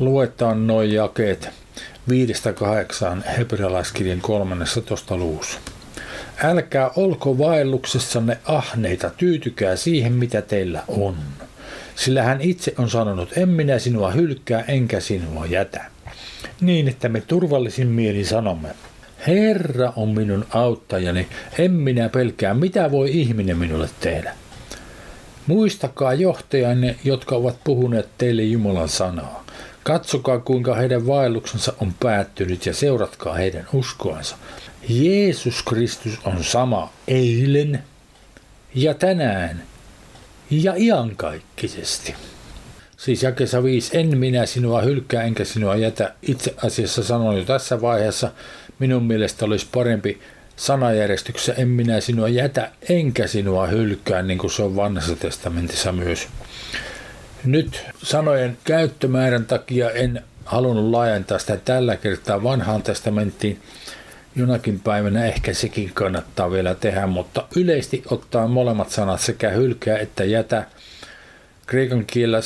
luetaan noin jakeet 5-8 hebrealaiskirjan 13. luussa. Älkää olko vaelluksessanne ahneita, tyytykää siihen, mitä teillä on. Sillä hän itse on sanonut, en minä sinua hylkää, enkä sinua jätä. Niin, että me turvallisin mielin sanomme, Herra on minun auttajani, en minä pelkää, mitä voi ihminen minulle tehdä. Muistakaa johtajanne, jotka ovat puhuneet teille Jumalan sanaa. Katsokaa, kuinka heidän vaelluksensa on päättynyt ja seuratkaa heidän uskoansa. Jeesus Kristus on sama eilen ja tänään ja iankaikkisesti. Siis jakessa 5, en minä sinua hylkää enkä sinua jätä. Itse asiassa sanon jo tässä vaiheessa, minun mielestä olisi parempi sanajärjestyksessä, en minä sinua jätä enkä sinua hylkää, niin kuin se on vanhassa testamentissa myös. Nyt sanojen käyttömäärän takia en halunnut laajentaa sitä tällä kertaa vanhaan testamenttiin. Jonakin päivänä ehkä sekin kannattaa vielä tehdä, mutta yleisesti ottaa molemmat sanat sekä hylkää että jätä. Kreikan kielellä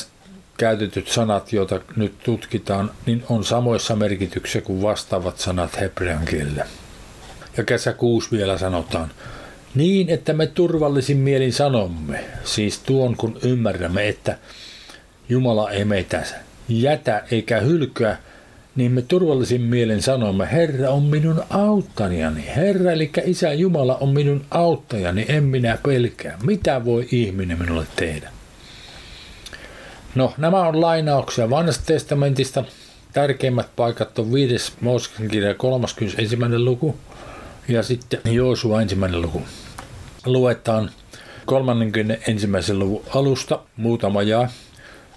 käytetyt sanat, joita nyt tutkitaan, niin on samoissa merkityksissä kuin vastaavat sanat hebrean kielellä. Ja kesä kuusi vielä sanotaan, niin että me turvallisin mielin sanomme, siis tuon kun ymmärrämme, että Jumala ei meitä jätä eikä hylkää, niin me turvallisin mielen sanomme, Herra on minun auttajani. Herra, eli Isä Jumala on minun auttajani, en minä pelkää. Mitä voi ihminen minulle tehdä? No, nämä on lainauksia vanhasta testamentista. Tärkeimmät paikat on 5. Mooseksen kirja 31. luku ja sitten Joosua ensimmäinen luku. Luetaan 31. luvun alusta muutama jaa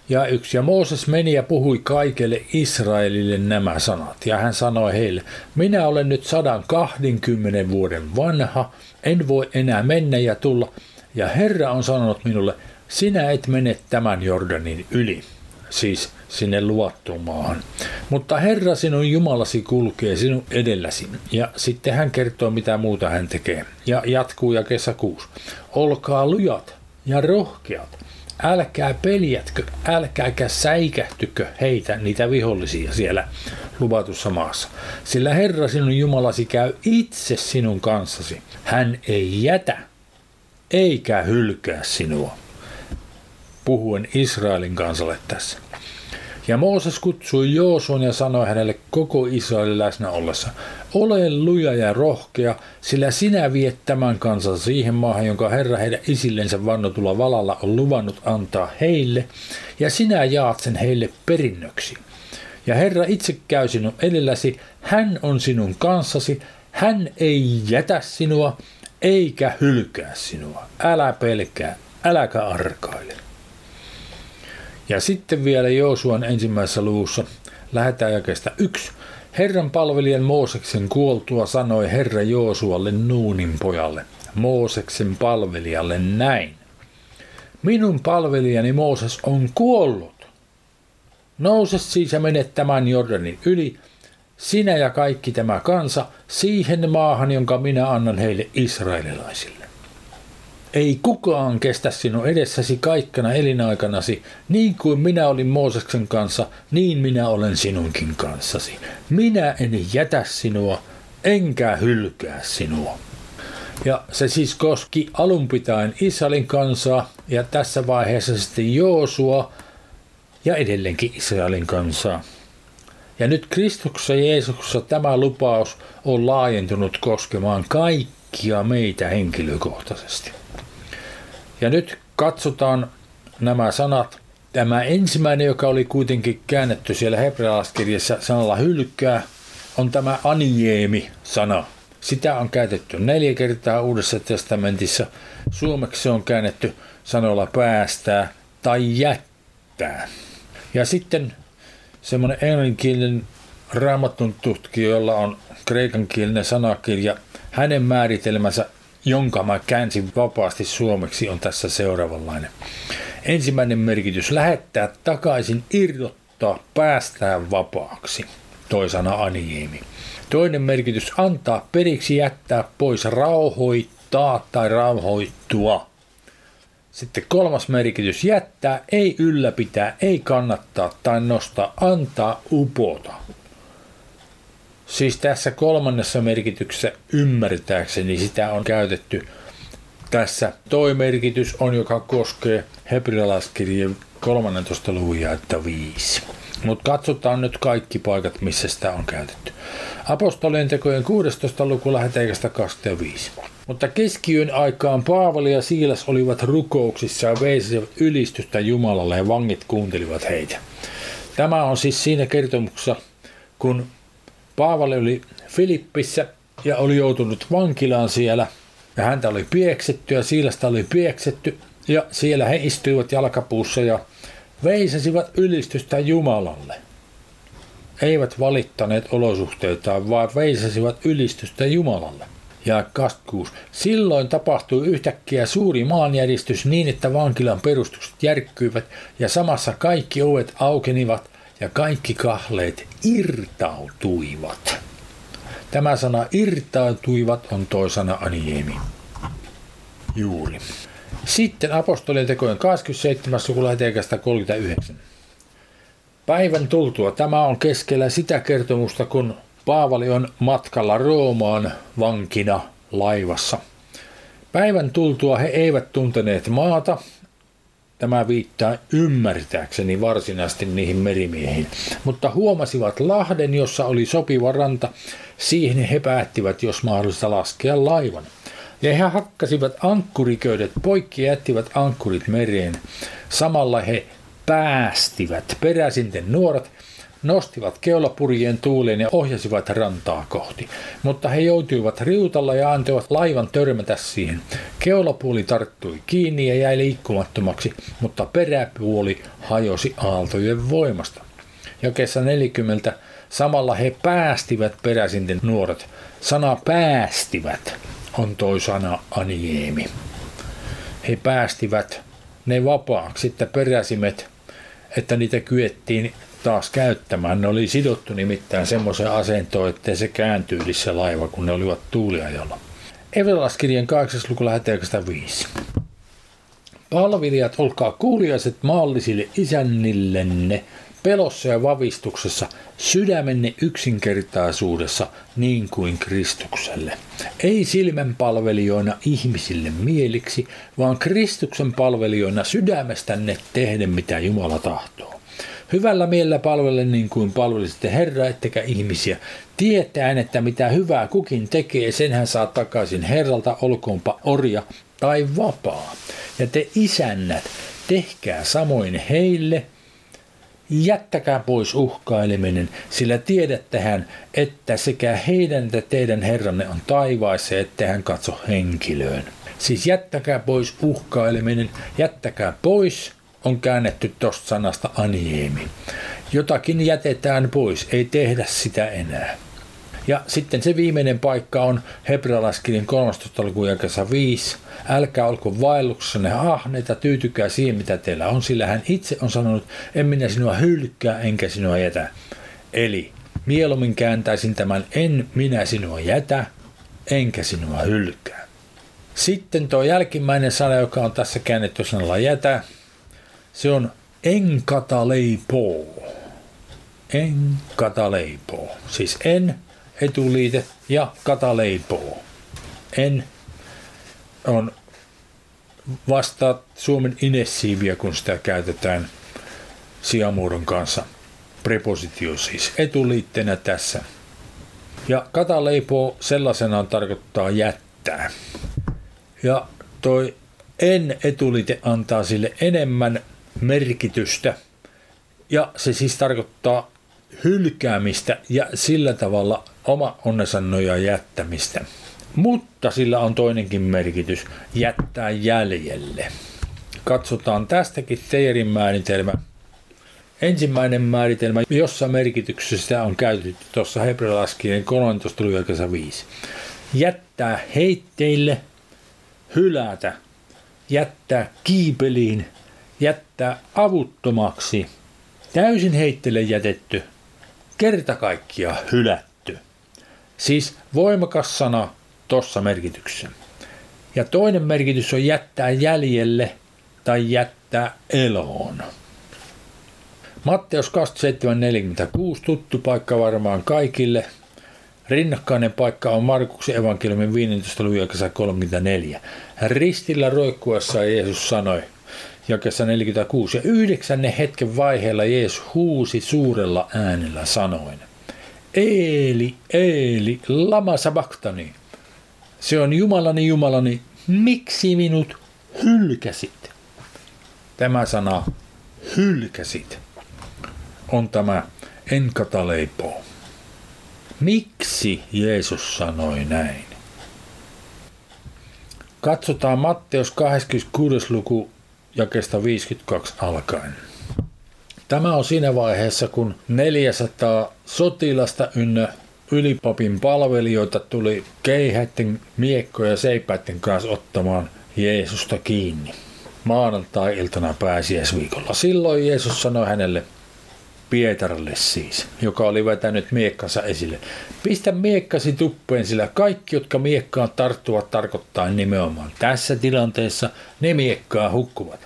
ja yksi. Ja Mooses meni ja puhui kaikelle Israelille nämä sanat. Ja hän sanoi heille, minä olen nyt 120 vuoden vanha, en voi enää mennä ja tulla. Ja Herra on sanonut minulle, sinä et mene tämän Jordanin yli, siis sinne luvattuun maahan. Mutta Herra sinun Jumalasi kulkee sinun edelläsi. Ja sitten hän kertoo, mitä muuta hän tekee. Ja jatkuu ja kesä kuusi. Olkaa lujat ja rohkeat älkää peljätkö, älkääkä säikähtykö heitä, niitä vihollisia siellä luvatussa maassa. Sillä Herra sinun Jumalasi käy itse sinun kanssasi. Hän ei jätä eikä hylkää sinua. Puhuen Israelin kansalle tässä. Ja Mooses kutsui Joosuan ja sanoi hänelle koko Israelin läsnä ollessa, ole luja ja rohkea, sillä sinä viet tämän kansan siihen maahan, jonka Herra heidän isillensä vannotulla valalla on luvannut antaa heille, ja sinä jaat sen heille perinnöksi. Ja Herra itse käy sinun edelläsi, hän on sinun kanssasi, hän ei jätä sinua, eikä hylkää sinua. Älä pelkää, äläkä arkaile. Ja sitten vielä Joosuan ensimmäisessä luvussa lähetään jakeesta yksi. Herran palvelijan Mooseksen kuoltua sanoi Herra Joosualle Nuunin pojalle, Mooseksen palvelijalle näin. Minun palvelijani Mooses on kuollut. Nouse siis ja mene tämän Jordanin yli, sinä ja kaikki tämä kansa, siihen maahan, jonka minä annan heille israelilaisille. Ei kukaan kestä sinun edessäsi kaikkana elinaikanasi, niin kuin minä olin Mooseksen kanssa, niin minä olen sinunkin kanssasi. Minä en jätä sinua, enkä hylkää sinua. Ja se siis koski alunpitäen Israelin kansaa ja tässä vaiheessa sitten Joosua ja edelleenkin Israelin kansaa. Ja nyt Kristuksessa Jeesuksessa tämä lupaus on laajentunut koskemaan kaikkia meitä henkilökohtaisesti. Ja nyt katsotaan nämä sanat. Tämä ensimmäinen, joka oli kuitenkin käännetty siellä hebrealaiskirjassa sanalla hylkää, on tämä aniemi-sana. Sitä on käytetty neljä kertaa Uudessa testamentissa. Suomeksi se on käännetty sanoilla päästää tai jättää. Ja sitten semmoinen englanninkielinen raamatun tutkija, jolla on kreikankielinen sanakirja, hänen määritelmänsä jonka mä käänsin vapaasti suomeksi, on tässä seuraavanlainen. Ensimmäinen merkitys, lähettää takaisin, irrottaa, päästää vapaaksi. Toisana aniemi. Toinen merkitys, antaa periksi, jättää pois, rauhoittaa tai rauhoittua. Sitten kolmas merkitys, jättää, ei ylläpitää, ei kannattaa tai nostaa, antaa, upota. Siis tässä kolmannessa merkityksessä ymmärtääkseni sitä on käytetty tässä. Toi merkitys on, joka koskee hebrealaiskirjeen 13. luvun jaetta 5. Mutta katsotaan nyt kaikki paikat, missä sitä on käytetty. Apostolien tekojen 16. luku läheteekästä 25. Mutta keskiyön aikaan Paavali ja Siilas olivat rukouksissa ja veisivät ylistystä Jumalalle ja vangit kuuntelivat heitä. Tämä on siis siinä kertomuksessa, kun Paavali oli Filippissä ja oli joutunut vankilaan siellä ja häntä oli pieksetty ja Siilasta oli pieksetty ja siellä he istuivat jalkapuussa ja veisasivat ylistystä Jumalalle. Eivät valittaneet olosuhteitaan, vaan veisasivat ylistystä Jumalalle. Ja 26. Silloin tapahtui yhtäkkiä suuri maanjäristys niin, että vankilan perustukset järkkyivät ja samassa kaikki ovet aukenivat ja kaikki kahleet irtautuivat. Tämä sana irtautuivat on toisana aniemi. Juuri. Sitten apostolien tekojen 27. sukulaiteekasta 39. Päivän tultua tämä on keskellä sitä kertomusta, kun Paavali on matkalla Roomaan vankina laivassa. Päivän tultua he eivät tunteneet maata. Tämä viittaa ymmärtääkseni varsinaisesti niihin merimiehiin. Mutta huomasivat lahden, jossa oli sopiva ranta. Siihen he päättivät, jos mahdollista laskea laivan. Ja he hakkasivat ankkuriköydet poikki ja jättivät ankkurit mereen. Samalla he päästivät peräsinten nuoret, nostivat keulapurjien tuuleen ja ohjasivat rantaa kohti. Mutta he joutuivat riutalla ja antoivat laivan törmätä siihen. Keulapuoli tarttui kiinni ja jäi liikkumattomaksi, mutta peräpuoli hajosi aaltojen voimasta. Jakessa 40 samalla he päästivät peräsinten nuoret. Sana päästivät on toi sana aniemi. He päästivät ne vapaaksi, että peräsimet, että niitä kyettiin taas käyttämään. Ne oli sidottu nimittäin semmoiseen asentoon, että se kääntyy se laiva, kun ne olivat tuuliajolla. Evelaskirjan 8. luku läheteekästä 5. Palvelijat, olkaa kuuliaiset maallisille isännillenne, pelossa ja vavistuksessa, sydämenne yksinkertaisuudessa niin kuin Kristukselle. Ei silmän palvelijoina ihmisille mieliksi, vaan Kristuksen palvelijoina sydämestänne tehden mitä Jumala tahtoo. Hyvällä mielellä palvele niin kuin palvelisitte Herraa ettekä ihmisiä, tietäen, että mitä hyvää kukin tekee, sen hän saa takaisin Herralta, olkoonpa orja tai vapaa. Ja te isännät, tehkää samoin heille – Jättäkää pois uhkaileminen, sillä tiedättehän, että sekä heidän että teidän herranne on taivaissa, että hän katso henkilöön. Siis jättäkää pois uhkaileminen, jättäkää pois on käännetty tuosta sanasta aniemi. Jotakin jätetään pois, ei tehdä sitä enää. Ja sitten se viimeinen paikka on hebrealaiskirjan 13. lukuun 5. Älkää olko vaelluksenne ahneita, tyytykää siihen mitä teillä on, sillä hän itse on sanonut, en minä sinua hylkkää enkä sinua jätä. Eli mieluummin kääntäisin tämän en minä sinua jätä, enkä sinua hylkää. Sitten tuo jälkimmäinen sana, joka on tässä käännetty sanalla jätä, se on enkataleipoo. Enkataleipoo. Siis en etuliite ja kataleipoo. En on vasta Suomen inessiiviä, kun sitä käytetään siamuodon kanssa. Prepositio siis etuliitteenä tässä. Ja kataleipoo sellaisenaan tarkoittaa jättää. Ja toi en etuliite antaa sille enemmän merkitystä. Ja se siis tarkoittaa hylkäämistä ja sillä tavalla oma onnensa nojaa jättämistä. Mutta sillä on toinenkin merkitys, jättää jäljelle. Katsotaan tästäkin Teijerin määritelmä. Ensimmäinen määritelmä, jossa merkityksessä on käytetty tuossa hebrealaskirjan 13. 5. Jättää heitteille, hylätä, jättää kiipeliin, jättää avuttomaksi, täysin heitteille jätetty, kerta kaikkia hylätty. Siis voimakas sana tuossa merkityksessä. Ja toinen merkitys on jättää jäljelle, tai jättää eloon. Matteus 27.46, tuttu paikka varmaan kaikille. Rinnakkainen paikka on Markuksen evankeliumin 15. luvun 34. Ristillä roikkuessa Jeesus sanoi, jakessa 46, ja yhdeksännen hetken vaiheella Jeesus huusi suurella äänellä sanoin, Eeli, Eeli, lama sabaktani. Se on Jumalani, Jumalani, miksi minut hylkäsit? Tämä sana hylkäsit on tämä enkataleipo. Miksi Jeesus sanoi näin? Katsotaan Matteus 26. luku jakesta 52 alkaen. Tämä on siinä vaiheessa, kun 400 sotilasta ynnä ylipapin palvelijoita tuli keihäiden miekkoja ja seipäiden kanssa ottamaan Jeesusta kiinni. Maanantai-iltana pääsiäisviikolla. Silloin Jeesus sanoi hänelle, Pietarille siis, joka oli vetänyt miekkansa esille. Pistä miekkasi tuppeen, sillä kaikki, jotka miekkaan tarttuvat, tarkoittaa nimenomaan tässä tilanteessa ne miekkaa hukkuvat.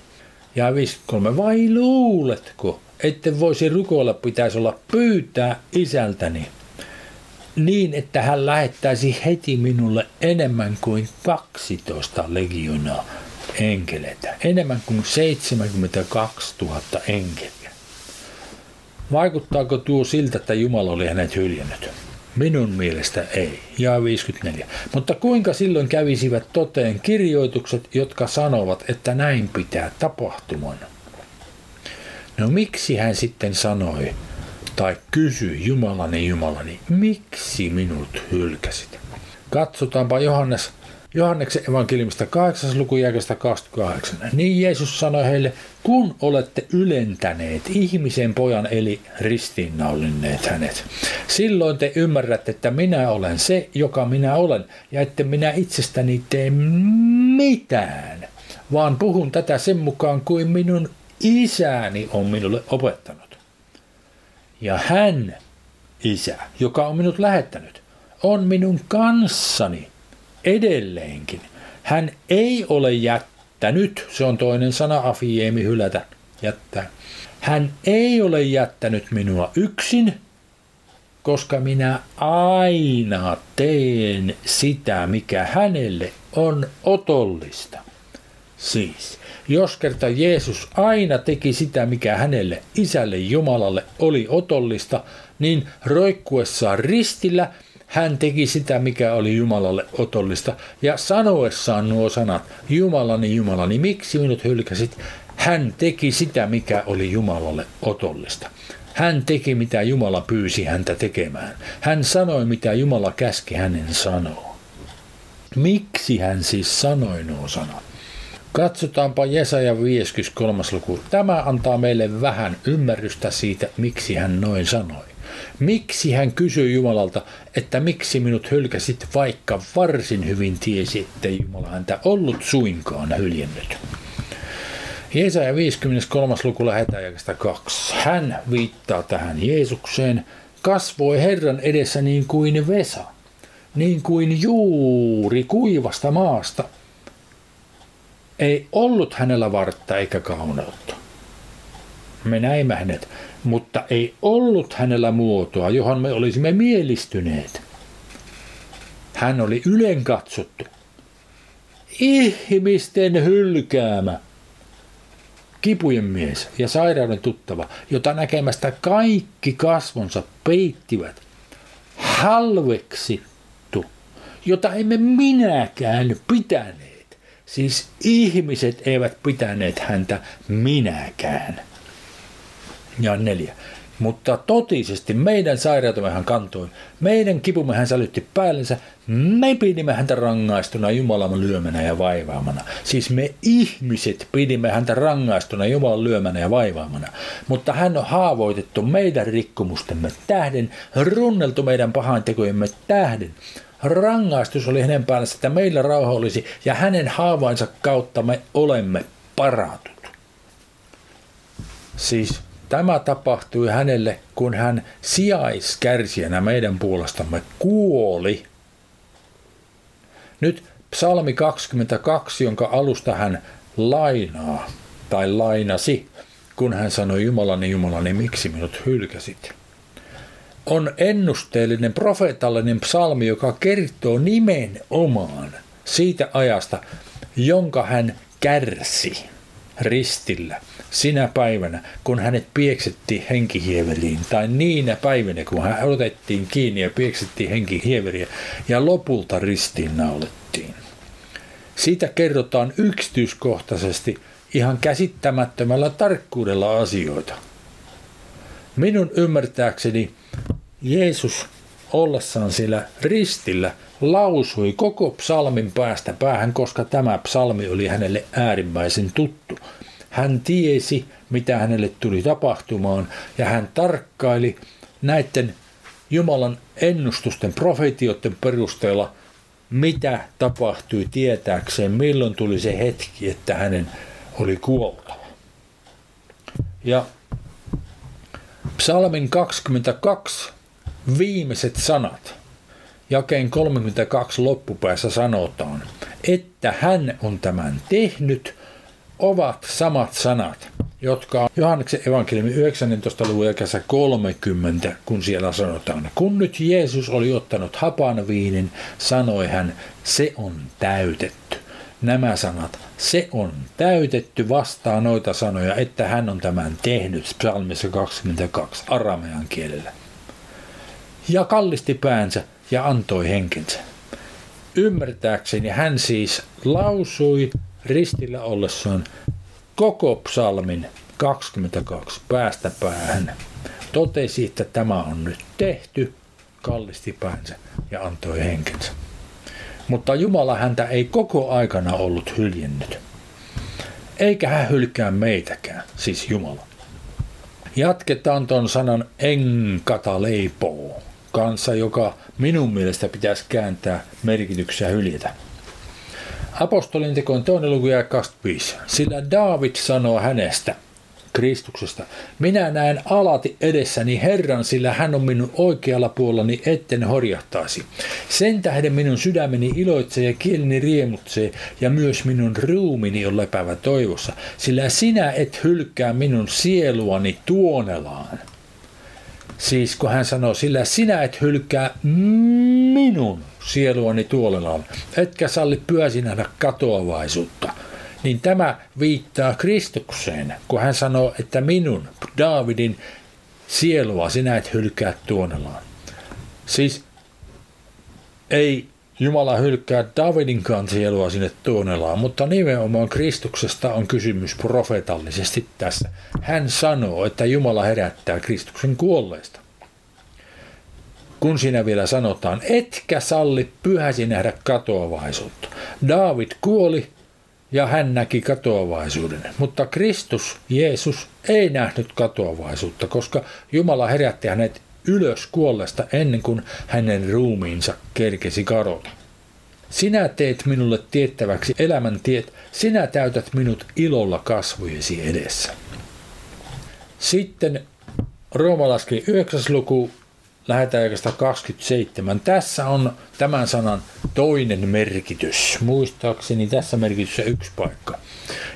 Ja 53. Vai luuletko, että voisi rukoilla pitäisi olla pyytää isältäni niin, että hän lähettäisi heti minulle enemmän kuin 12 legionaa enkeleitä, enemmän kuin 72 000 enkeliä. Vaikuttaako tuo siltä, että Jumala oli hänet hyljännyt? Minun mielestä ei. Ja 54. Mutta kuinka silloin kävisivät toteen kirjoitukset, jotka sanovat, että näin pitää tapahtuman? No miksi hän sitten sanoi tai kysyi Jumalani Jumalani, miksi minut hylkäsit? Katsotaanpa Johannes Johanneksen evankeliumista 8. luku 28. Niin Jeesus sanoi heille, kun olette ylentäneet ihmisen pojan eli ristiinnaulinneet hänet, silloin te ymmärrätte, että minä olen se, joka minä olen, ja että minä itsestäni tee mitään, vaan puhun tätä sen mukaan kuin minun isäni on minulle opettanut. Ja hän, isä, joka on minut lähettänyt, on minun kanssani edelleenkin. Hän ei ole jättänyt, se on toinen sana afieemi hylätä, jättää. Hän ei ole jättänyt minua yksin, koska minä aina teen sitä, mikä hänelle on otollista. Siis, jos kerta Jeesus aina teki sitä, mikä hänelle, isälle Jumalalle oli otollista, niin roikkuessaan ristillä – hän teki sitä, mikä oli Jumalalle otollista, ja sanoessaan nuo sanat, Jumalani, Jumalani, miksi minut hylkäsit? Hän teki sitä, mikä oli Jumalalle otollista. Hän teki, mitä Jumala pyysi häntä tekemään. Hän sanoi, mitä Jumala käski hänen sanoa. Miksi hän siis sanoi nuo sanat? Katsotaanpa Jesaja 53. luku. Tämä antaa meille vähän ymmärrystä siitä, miksi hän noin sanoi. Miksi hän kysyi Jumalalta, että miksi minut hylkäsit, vaikka varsin hyvin tiesi, että Jumala häntä ollut suinkaan hyljennyt. Jeesaja 53. luku lähetään 2. Hän viittaa tähän Jeesukseen, kasvoi Herran edessä niin kuin Vesa, niin kuin juuri kuivasta maasta. Ei ollut hänellä vartta eikä kauneutta. Me näimme hänet mutta ei ollut hänellä muotoa, johon me olisimme mielistyneet. Hän oli ylen katsottu, ihmisten hylkäämä, kipujen mies ja sairauden tuttava, jota näkemästä kaikki kasvonsa peittivät, halveksittu, jota emme minäkään pitäneet. Siis ihmiset eivät pitäneet häntä minäkään ja neljä. Mutta totisesti meidän sairautemme hän kantoi, meidän kipumme hän sälytti päällensä, me pidimme häntä rangaistuna Jumalan lyömänä ja vaivaamana. Siis me ihmiset pidimme häntä rangaistuna Jumalan lyömänä ja vaivaamana. Mutta hän on haavoitettu meidän rikkomustemme tähden, runneltu meidän pahantekojemme tähden. Rangaistus oli hänen päällensä, että meillä rauha olisi, ja hänen haavainsa kautta me olemme paratut. Siis Tämä tapahtui hänelle, kun hän sijaiskärsijänä meidän puolestamme kuoli. Nyt psalmi 22, jonka alusta hän lainaa. tai lainasi, kun hän sanoi Jumalani, Jumalani, miksi minut hylkäsit? On ennusteellinen profeetallinen psalmi, joka kertoo nimenomaan siitä ajasta, jonka hän kärsi ristillä sinä päivänä, kun hänet pieksettiin henkihieveriin, tai niinä päivinä, kun hän otettiin kiinni ja pieksettiin henkihieveriä, ja lopulta ristiin naulettiin. Siitä kerrotaan yksityiskohtaisesti ihan käsittämättömällä tarkkuudella asioita. Minun ymmärtääkseni Jeesus ollessaan siellä ristillä lausui koko psalmin päästä päähän, koska tämä psalmi oli hänelle äärimmäisen tuttu. Hän tiesi, mitä hänelle tuli tapahtumaan, ja hän tarkkaili näiden Jumalan ennustusten, profetioiden perusteella, mitä tapahtui tietääkseen, milloin tuli se hetki, että hänen oli kuoltava. Ja psalmin 22 viimeiset sanat, jakeen 32 loppupäässä sanotaan, että hän on tämän tehnyt, ovat samat sanat, jotka on Johanneksen evankeliumi 19. luvun jakessa 30, kun siellä sanotaan, kun nyt Jeesus oli ottanut hapan viinin, sanoi hän, se on täytetty. Nämä sanat, se on täytetty vastaa noita sanoja, että hän on tämän tehnyt, psalmissa 22, aramean kielellä. Ja kallisti päänsä ja antoi henkensä. Ymmärtääkseni hän siis lausui ristillä ollessaan koko psalmin 22 päästä päähän. Totesi, että tämä on nyt tehty, kallisti päänsä ja antoi henkensä. Mutta Jumala häntä ei koko aikana ollut hyljennyt. Eikä hän hylkää meitäkään, siis Jumala. Jatketaan ton sanan enkata leipoo kanssa, joka minun mielestä pitäisi kääntää merkityksiä hyljetä. Apostolin tekoon toinen luku ja 25. Sillä David sanoo hänestä, Kristuksesta, minä näen alati edessäni Herran, sillä hän on minun oikealla puolani, etten horjahtaisi. Sen tähden minun sydämeni iloitsee ja kielini riemutsee, ja myös minun ruumini on lepävä toivossa, sillä sinä et hylkää minun sieluani tuonelaan. Siis kun hän sanoo, sillä sinä et hylkää minun sieluani tuolelaan, etkä salli pyösi nähdä katoavaisuutta. Niin tämä viittaa Kristukseen, kun hän sanoo, että minun, Daavidin sielua sinä et hylkää tuonelaan. Siis ei Jumala hylkää Davidinkaan sielua sinne tuonelaan, mutta nimenomaan Kristuksesta on kysymys profetallisesti tässä. Hän sanoo, että Jumala herättää Kristuksen kuolleista. Kun siinä vielä sanotaan, etkä salli pyhäsi nähdä katoavaisuutta. David kuoli ja hän näki katoavaisuuden, mutta Kristus, Jeesus, ei nähnyt katoavaisuutta, koska Jumala herätti hänet ylös kuollesta ennen kuin hänen ruumiinsa kerkesi kadota. Sinä teet minulle tiettäväksi elämän tiet, sinä täytät minut ilolla kasvojesi edessä. Sitten Roomalaski 9. luku, lähetään 27. Tässä on tämän sanan toinen merkitys. Muistaakseni tässä merkityssä yksi paikka.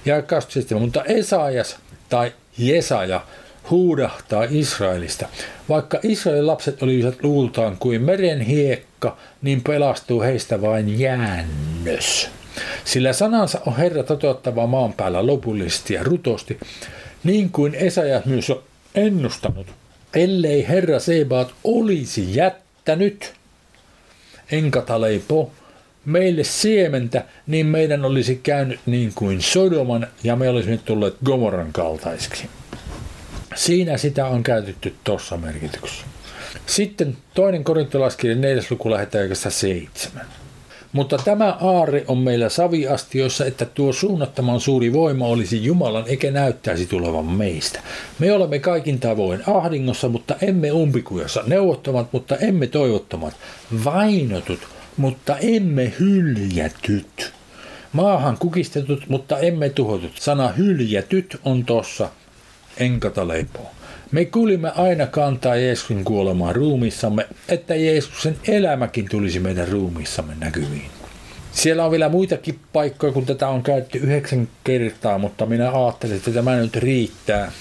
Ja 27. Mutta Esaias tai Jesaja huudahtaa Israelista. Vaikka Israelin lapset olisivat luultaan kuin meren hiekka, niin pelastuu heistä vain jäännös. Sillä sanansa on Herra toteuttava maan päällä lopullisesti ja rutosti, niin kuin Esaja myös on ennustanut. Ellei Herra Sebaat olisi jättänyt, enkataleipo, meille siementä, niin meidän olisi käynyt niin kuin Sodoman ja me olisimme tulleet Gomoran kaltaisiksi. Siinä sitä on käytetty tuossa merkityksessä. Sitten toinen korintolaiskirja neljäs luku lähetään seitsemän. Mutta tämä aarre on meillä saviastioissa, että tuo suunnattoman suuri voima olisi Jumalan eikä näyttäisi tulevan meistä. Me olemme kaikin tavoin ahdingossa, mutta emme umpikujassa, neuvottomat, mutta emme toivottomat, vainotut, mutta emme hyljätyt. Maahan kukistetut, mutta emme tuhotut. Sana hyljätyt on tossa enkata leipoo. Me kuulimme aina kantaa Jeesuksen kuolemaan ruumissamme, että Jeesuksen elämäkin tulisi meidän ruumissamme näkyviin. Siellä on vielä muitakin paikkoja, kun tätä on käytetty yhdeksän kertaa, mutta minä ajattelin, että tämä nyt riittää.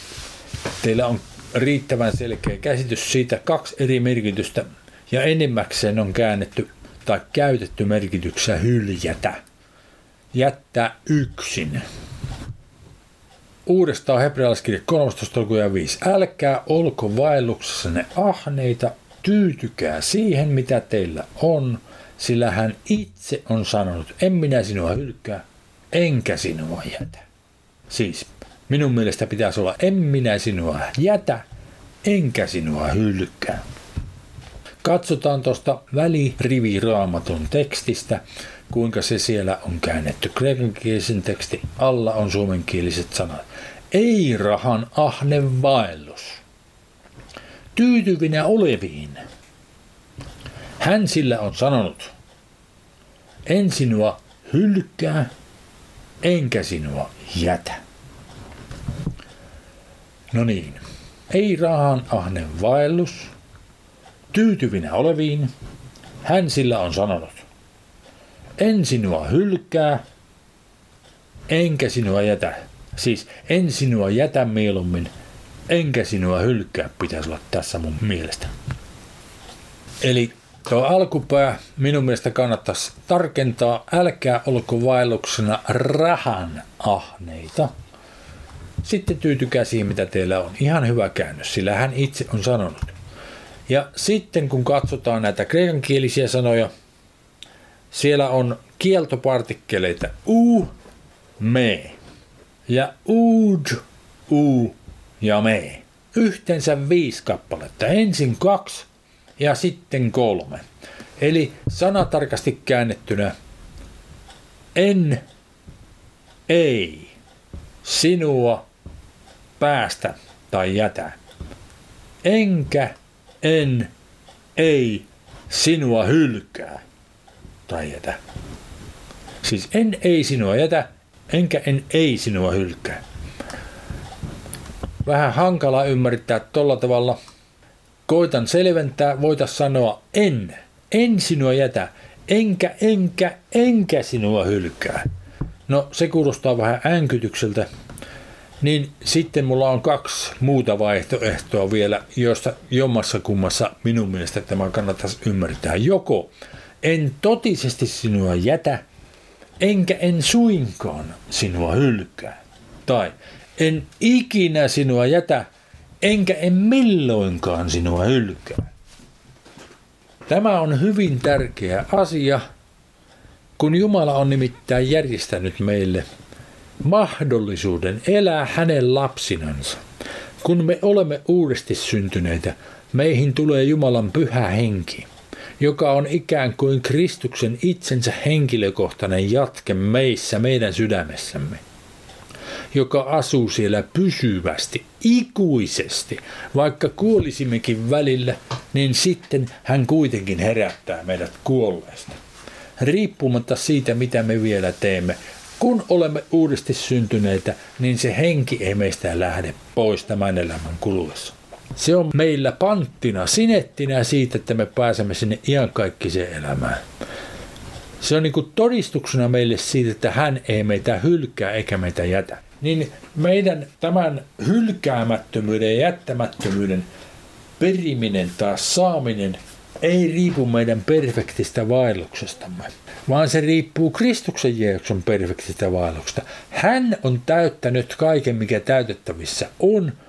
Teillä on riittävän selkeä käsitys siitä kaksi eri merkitystä ja enimmäkseen on käännetty tai käytetty merkityksessä hyljätä. Jättää yksin. Uudestaan hebrealaiskirja 13. luku ja 5. Älkää olko vaelluksessanne ahneita, tyytykää siihen mitä teillä on, sillä hän itse on sanonut, en minä sinua hylkää, enkä sinua jätä. Siis minun mielestä pitäisi olla, en minä sinua jätä, enkä sinua hylkää. Katsotaan tuosta väliriviraamatun tekstistä, kuinka se siellä on käännetty. Kreikankielisen teksti alla on suomenkieliset sanat. Ei rahan ahne vaellus. Tyytyvinä oleviin. Hän sillä on sanonut, en sinua hylkää, enkä sinua jätä. No niin, ei rahan ahne vaellus, tyytyvinä oleviin, hän sillä on sanonut, en sinua hylkää, enkä sinua jätä. Siis en sinua jätä mieluummin, enkä sinua hylkää pitäisi olla tässä mun mielestä. Eli tuo alkupää minun mielestä kannattaisi tarkentaa, älkää olko vaelluksena rahan ahneita. Sitten tyytykää siihen, mitä teillä on. Ihan hyvä käännös, sillä hän itse on sanonut. Ja sitten kun katsotaan näitä kreikankielisiä sanoja, siellä on kieltopartikkeleita u, me ja ud, u ja me. Yhteensä viisi kappaletta. Ensin kaksi ja sitten kolme. Eli sanatarkasti käännettynä en, ei, sinua, päästä tai jätä. Enkä, en, ei, sinua hylkää tai jätä. Siis en ei sinua jätä, enkä en ei sinua hylkää. Vähän hankala ymmärtää tolla tavalla. Koitan selventää, voita sanoa en, en sinua jätä, enkä, enkä, enkä sinua hylkää. No se kuulostaa vähän änkytykseltä, niin sitten mulla on kaksi muuta vaihtoehtoa vielä, joista jommassa kummassa minun mielestä tämä kannattaisi ymmärtää. Joko en totisesti sinua jätä, enkä en suinkaan sinua hylkää. Tai en ikinä sinua jätä, enkä en milloinkaan sinua hylkää. Tämä on hyvin tärkeä asia, kun Jumala on nimittäin järjestänyt meille mahdollisuuden elää hänen lapsinansa. Kun me olemme uudesti syntyneitä, meihin tulee Jumalan pyhä henki joka on ikään kuin Kristuksen itsensä henkilökohtainen jatke meissä, meidän sydämessämme, joka asuu siellä pysyvästi, ikuisesti. Vaikka kuolisimmekin välillä, niin sitten hän kuitenkin herättää meidät kuolleesta. Riippumatta siitä, mitä me vielä teemme, kun olemme uudesti syntyneitä, niin se henki ei meistä lähde pois tämän elämän kuluessa. Se on meillä panttina, sinettinä siitä, että me pääsemme sinne iankaikkiseen elämään. Se on niin kuin todistuksena meille siitä, että hän ei meitä hylkää eikä meitä jätä. Niin meidän tämän hylkäämättömyyden ja jättämättömyyden periminen tai saaminen ei riipu meidän perfektistä vaelluksestamme, vaan se riippuu Kristuksen Jeesuksen perfektistä vaelluksesta. Hän on täyttänyt kaiken, mikä täytettävissä on –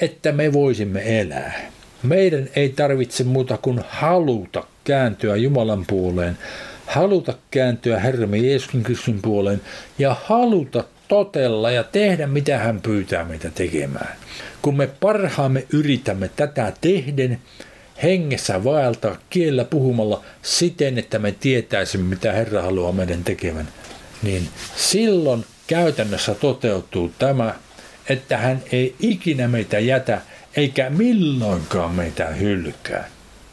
että me voisimme elää. Meidän ei tarvitse muuta kuin haluta kääntyä Jumalan puoleen, haluta kääntyä Herramme Jeesuksen Kristuksen puoleen ja haluta totella ja tehdä mitä hän pyytää meitä tekemään. Kun me parhaamme yritämme tätä tehden, hengessä vaeltaa kiellä puhumalla siten, että me tietäisimme, mitä Herra haluaa meidän tekevän, niin silloin käytännössä toteutuu tämä että hän ei ikinä meitä jätä eikä milloinkaan meitä hylkää.